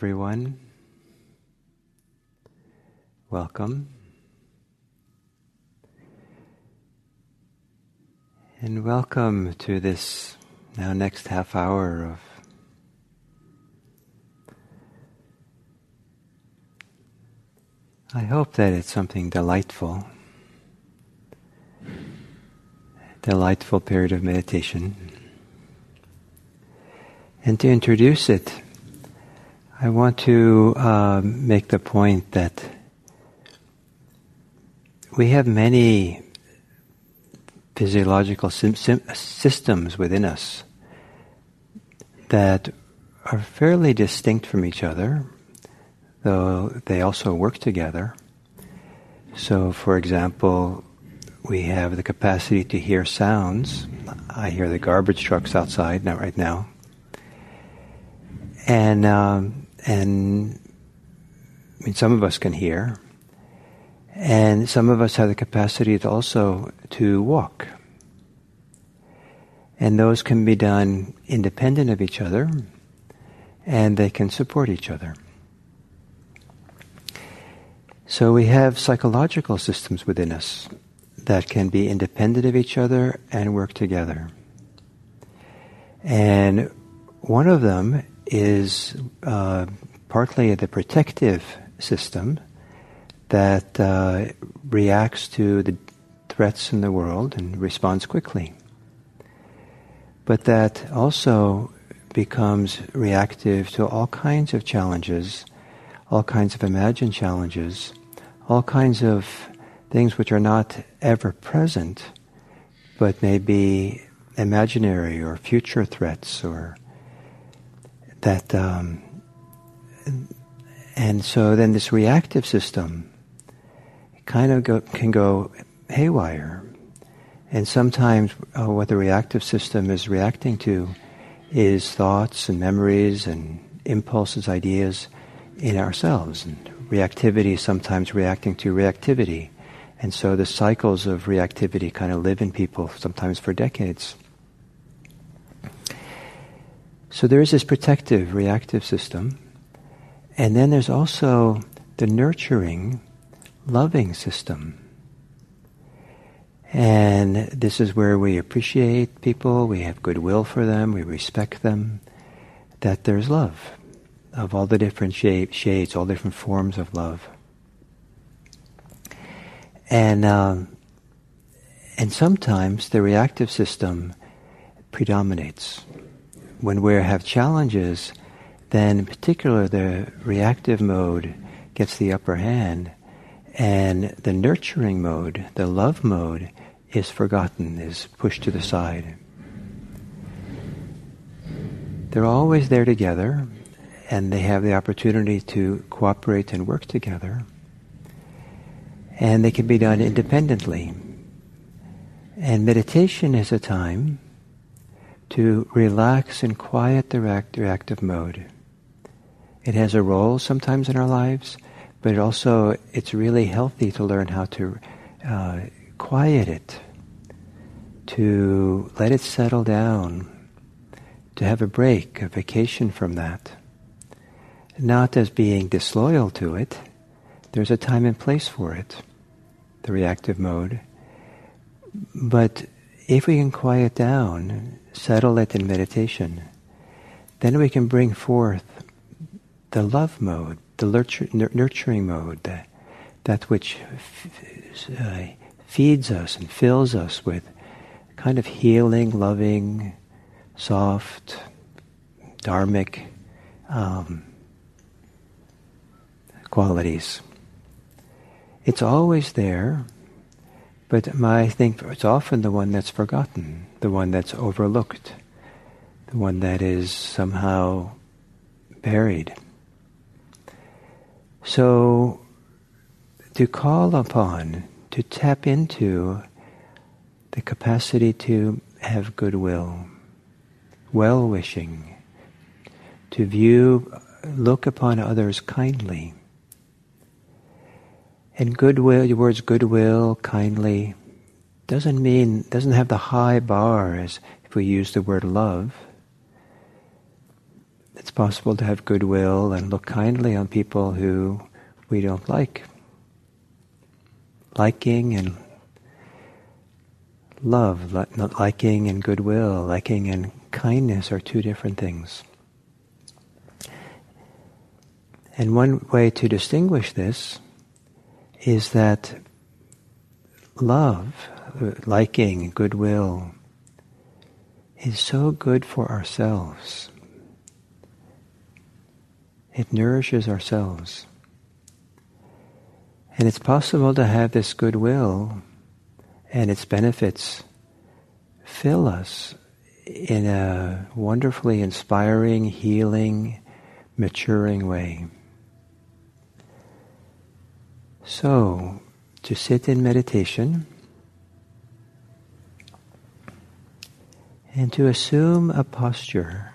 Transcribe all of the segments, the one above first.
everyone. Welcome. And welcome to this now next half hour of I hope that it's something delightful. Delightful period of meditation. And to introduce it, I want to uh, make the point that we have many physiological sim- systems within us that are fairly distinct from each other, though they also work together. So, for example, we have the capacity to hear sounds. I hear the garbage trucks outside, not right now. And um, and I mean, some of us can hear, and some of us have the capacity to also to walk. And those can be done independent of each other, and they can support each other. So we have psychological systems within us that can be independent of each other and work together. And one of them is uh, partly the protective system that uh, reacts to the threats in the world and responds quickly. But that also becomes reactive to all kinds of challenges, all kinds of imagined challenges, all kinds of things which are not ever present, but may be imaginary or future threats or that um, and so then this reactive system kind of go, can go haywire. And sometimes uh, what the reactive system is reacting to is thoughts and memories and impulses ideas in ourselves. And reactivity sometimes reacting to reactivity. And so the cycles of reactivity kind of live in people sometimes for decades so there is this protective, reactive system. And then there's also the nurturing, loving system. And this is where we appreciate people, we have goodwill for them, we respect them, that there's love of all the different shades, all different forms of love. And, um, and sometimes the reactive system predominates when we have challenges, then in particular the reactive mode gets the upper hand and the nurturing mode, the love mode, is forgotten, is pushed to the side. They're always there together and they have the opportunity to cooperate and work together. And they can be done independently. And meditation is a time to relax and quiet the reactive mode. It has a role sometimes in our lives, but it also it's really healthy to learn how to uh, quiet it, to let it settle down, to have a break, a vacation from that. Not as being disloyal to it. There's a time and place for it, the reactive mode. But if we can quiet down settle it in meditation, then we can bring forth the love mode, the nurturing mode, that, that which uh, feeds us and fills us with kind of healing, loving, soft, dharmic um, qualities. It's always there, But my, I think it's often the one that's forgotten, the one that's overlooked, the one that is somehow buried. So, to call upon, to tap into the capacity to have goodwill, well wishing, to view, look upon others kindly. And goodwill, the words goodwill, kindly, doesn't mean, doesn't have the high bar as if we use the word love. It's possible to have goodwill and look kindly on people who we don't like. Liking and love, not liking and goodwill, liking and kindness are two different things. And one way to distinguish this is that love, liking, goodwill, is so good for ourselves. It nourishes ourselves. And it's possible to have this goodwill and its benefits fill us in a wonderfully inspiring, healing, maturing way. So, to sit in meditation and to assume a posture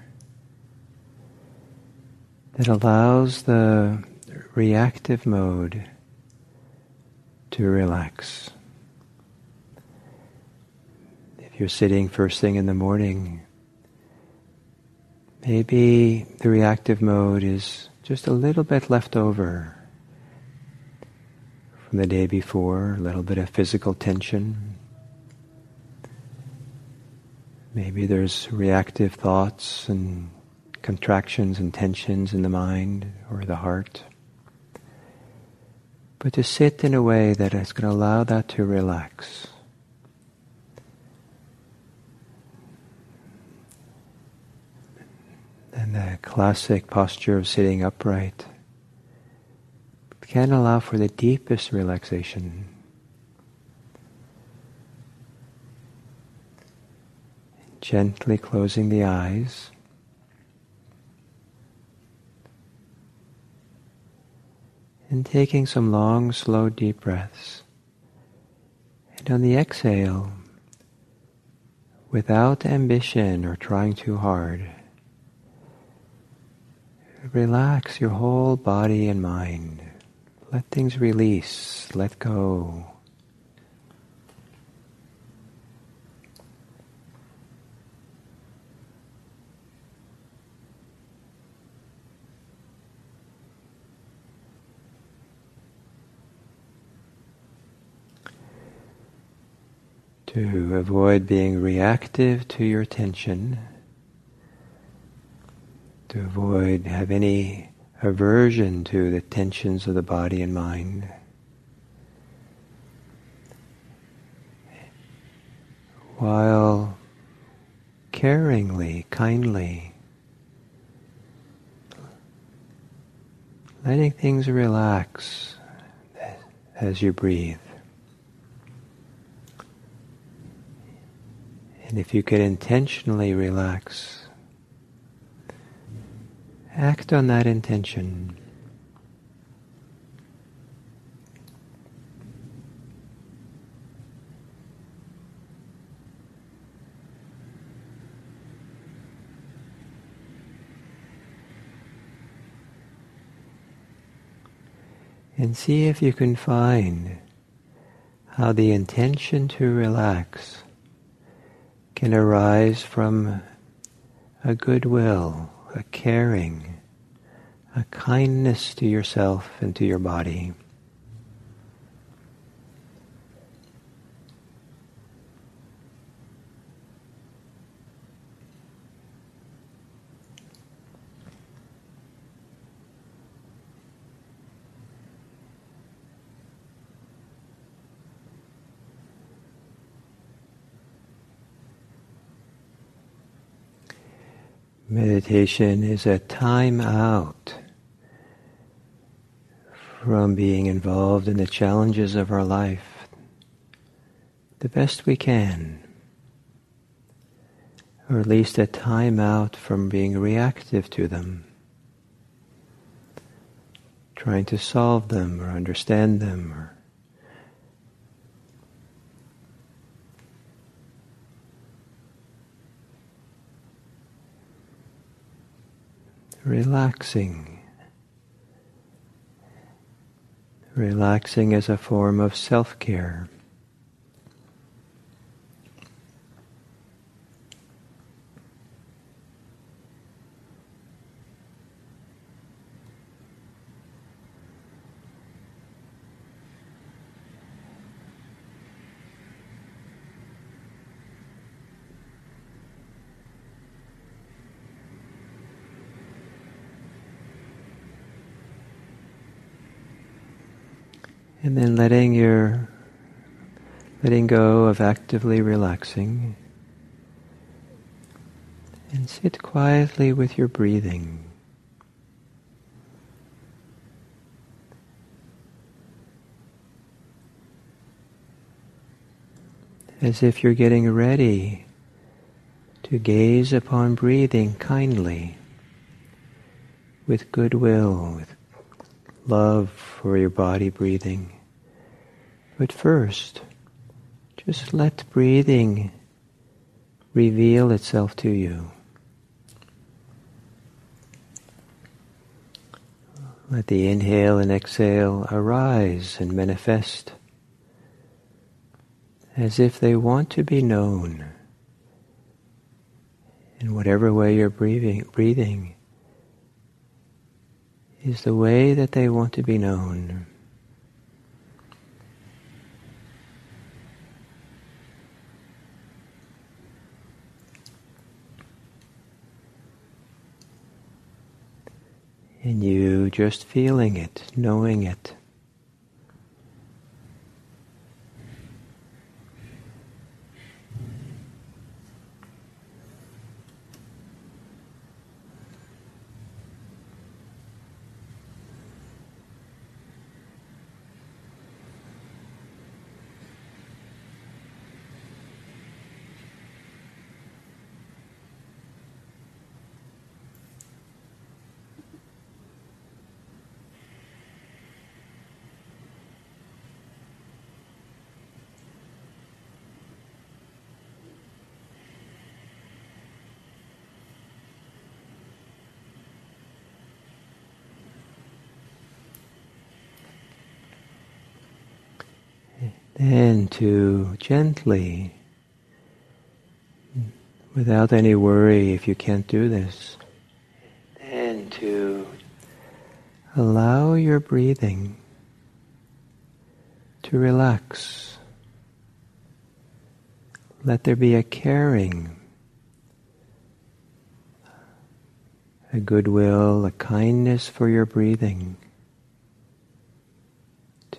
that allows the reactive mode to relax. If you're sitting first thing in the morning, maybe the reactive mode is just a little bit left over from the day before, a little bit of physical tension. Maybe there's reactive thoughts and contractions and tensions in the mind or the heart. But to sit in a way that is going to allow that to relax. And the classic posture of sitting upright can allow for the deepest relaxation. Gently closing the eyes. and taking some long, slow, deep breaths. And on the exhale, without ambition or trying too hard, relax your whole body and mind. Let things release, let go. to avoid being reactive to your attention, to avoid have any aversion to the tensions of the body and mind. While caringly, kindly, letting things relax as you breathe. And if you could intentionally relax, act on that intention. And see if you can find how the intention to relax can arise from a goodwill, a caring, a kindness to yourself and to your body. Meditation is a time out from being involved in the challenges of our life, the best we can, or at least a time out from being reactive to them, trying to solve them or understand them or relaxing. Relaxing as a form of self care. And then letting your letting go of actively relaxing and sit quietly with your breathing. As if you're getting ready to gaze upon breathing kindly, with goodwill, with love for your body breathing. But first, just let breathing reveal itself to you. Let the inhale and exhale arise and manifest as if they want to be known. In whatever way you're breathing, breathing is the way that they want to be known. and you just feeling it, knowing it. Then to gently, without any worry if you can't do this, then to allow your breathing to relax. Let there be a caring, a goodwill, a kindness for your breathing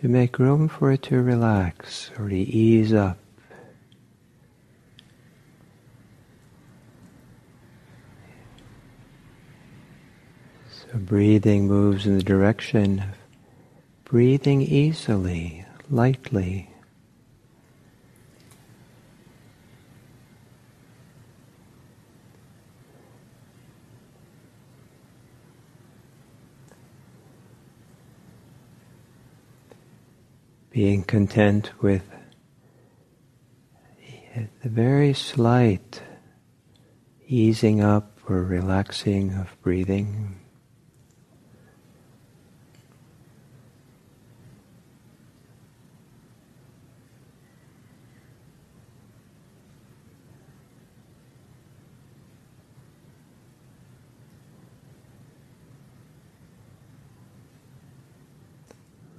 to make room for it to relax or to ease up. So breathing moves in the direction of breathing easily, lightly. Being content with the very slight easing up or relaxing of breathing.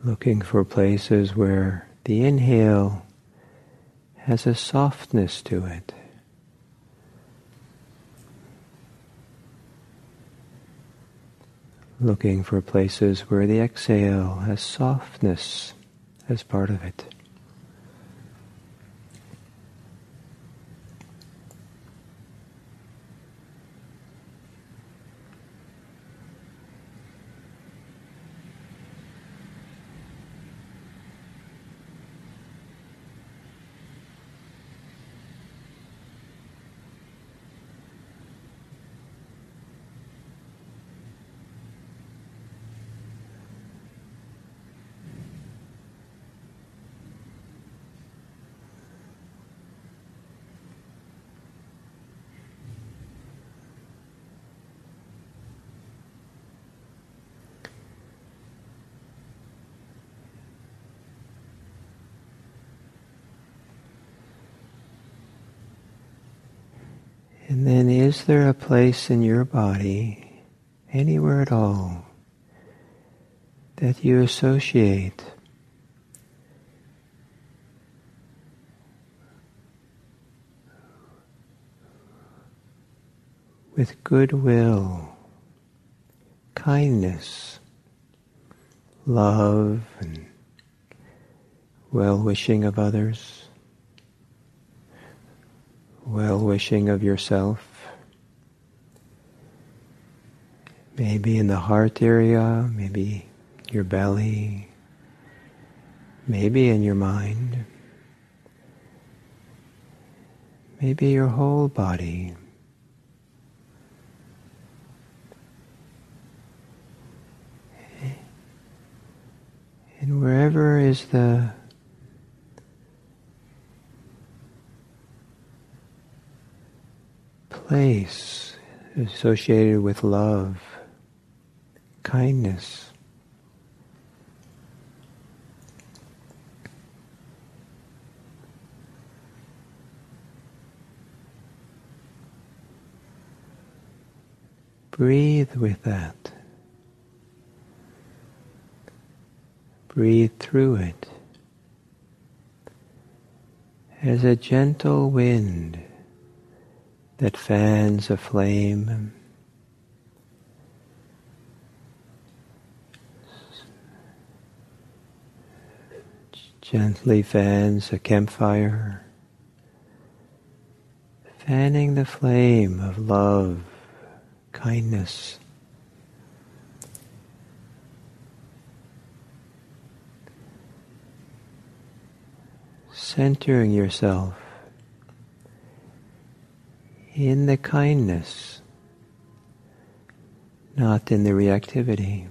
Looking for places where the inhale has a softness to it. Looking for places where the exhale has softness as part of it. And then, is there a place in your body, anywhere at all, that you associate with goodwill, kindness, love, and well wishing of others, well wishing of yourself. Maybe in the heart area, maybe your belly, maybe in your mind, maybe your whole body. And wherever is the place associated with love, kindness, breathe with that. Breathe through it as a gentle wind that fans a flame. Gently fans a campfire, fanning the flame of love, kindness. centering yourself in the kindness, not in the reactivity.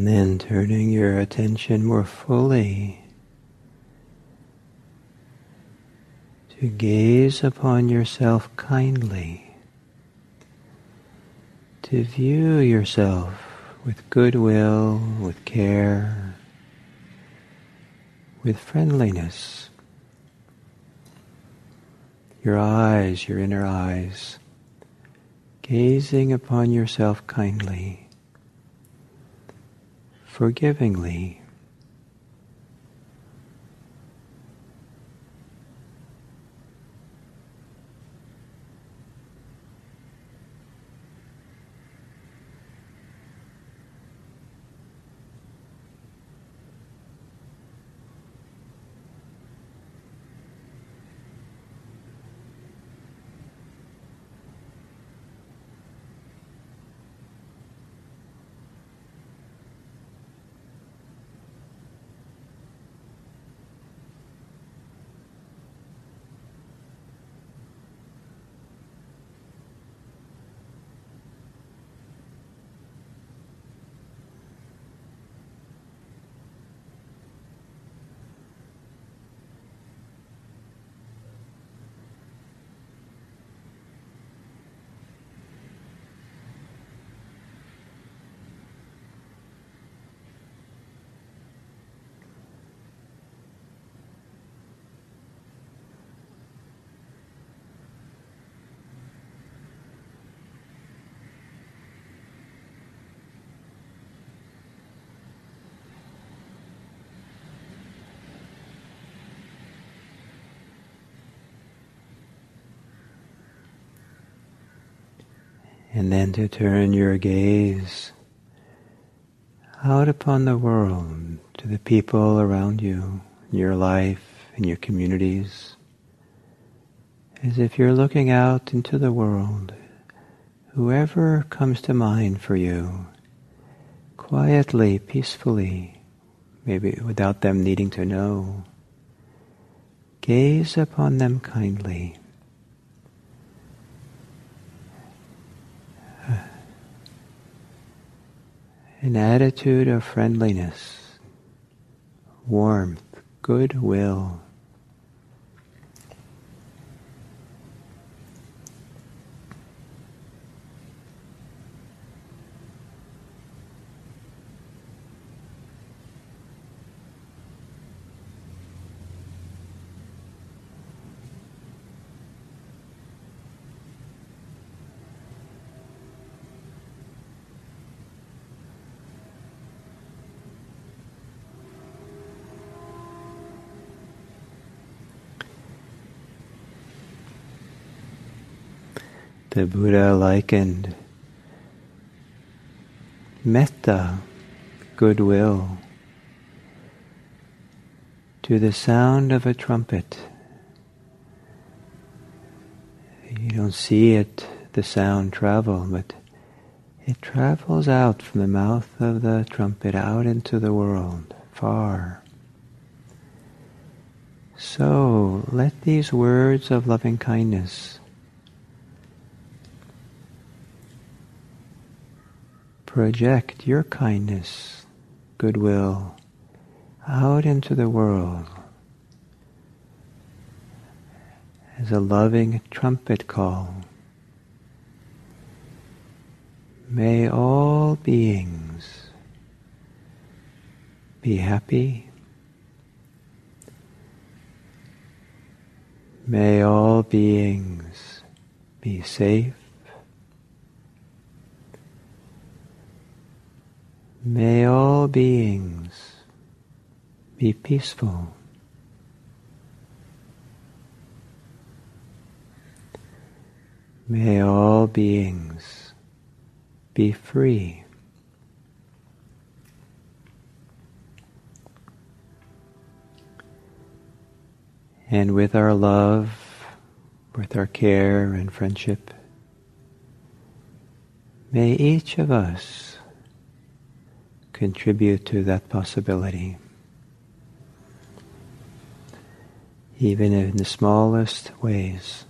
And then turning your attention more fully to gaze upon yourself kindly, to view yourself with goodwill, with care, with friendliness. Your eyes, your inner eyes, gazing upon yourself kindly, forgivingly. And then to turn your gaze out upon the world, to the people around you, in your life, in your communities, as if you're looking out into the world. Whoever comes to mind for you, quietly, peacefully, maybe without them needing to know, gaze upon them kindly. An attitude of friendliness, warmth, goodwill. The Buddha likened metta, goodwill, to the sound of a trumpet. You don't see it, the sound travel, but it travels out from the mouth of the trumpet out into the world, far. So let these words of loving kindness project your kindness, goodwill out into the world as a loving trumpet call. May all beings be happy. May all beings be safe. May all beings be peaceful. May all beings be free. And with our love, with our care and friendship, may each of us contribute to that possibility. Even in the smallest ways.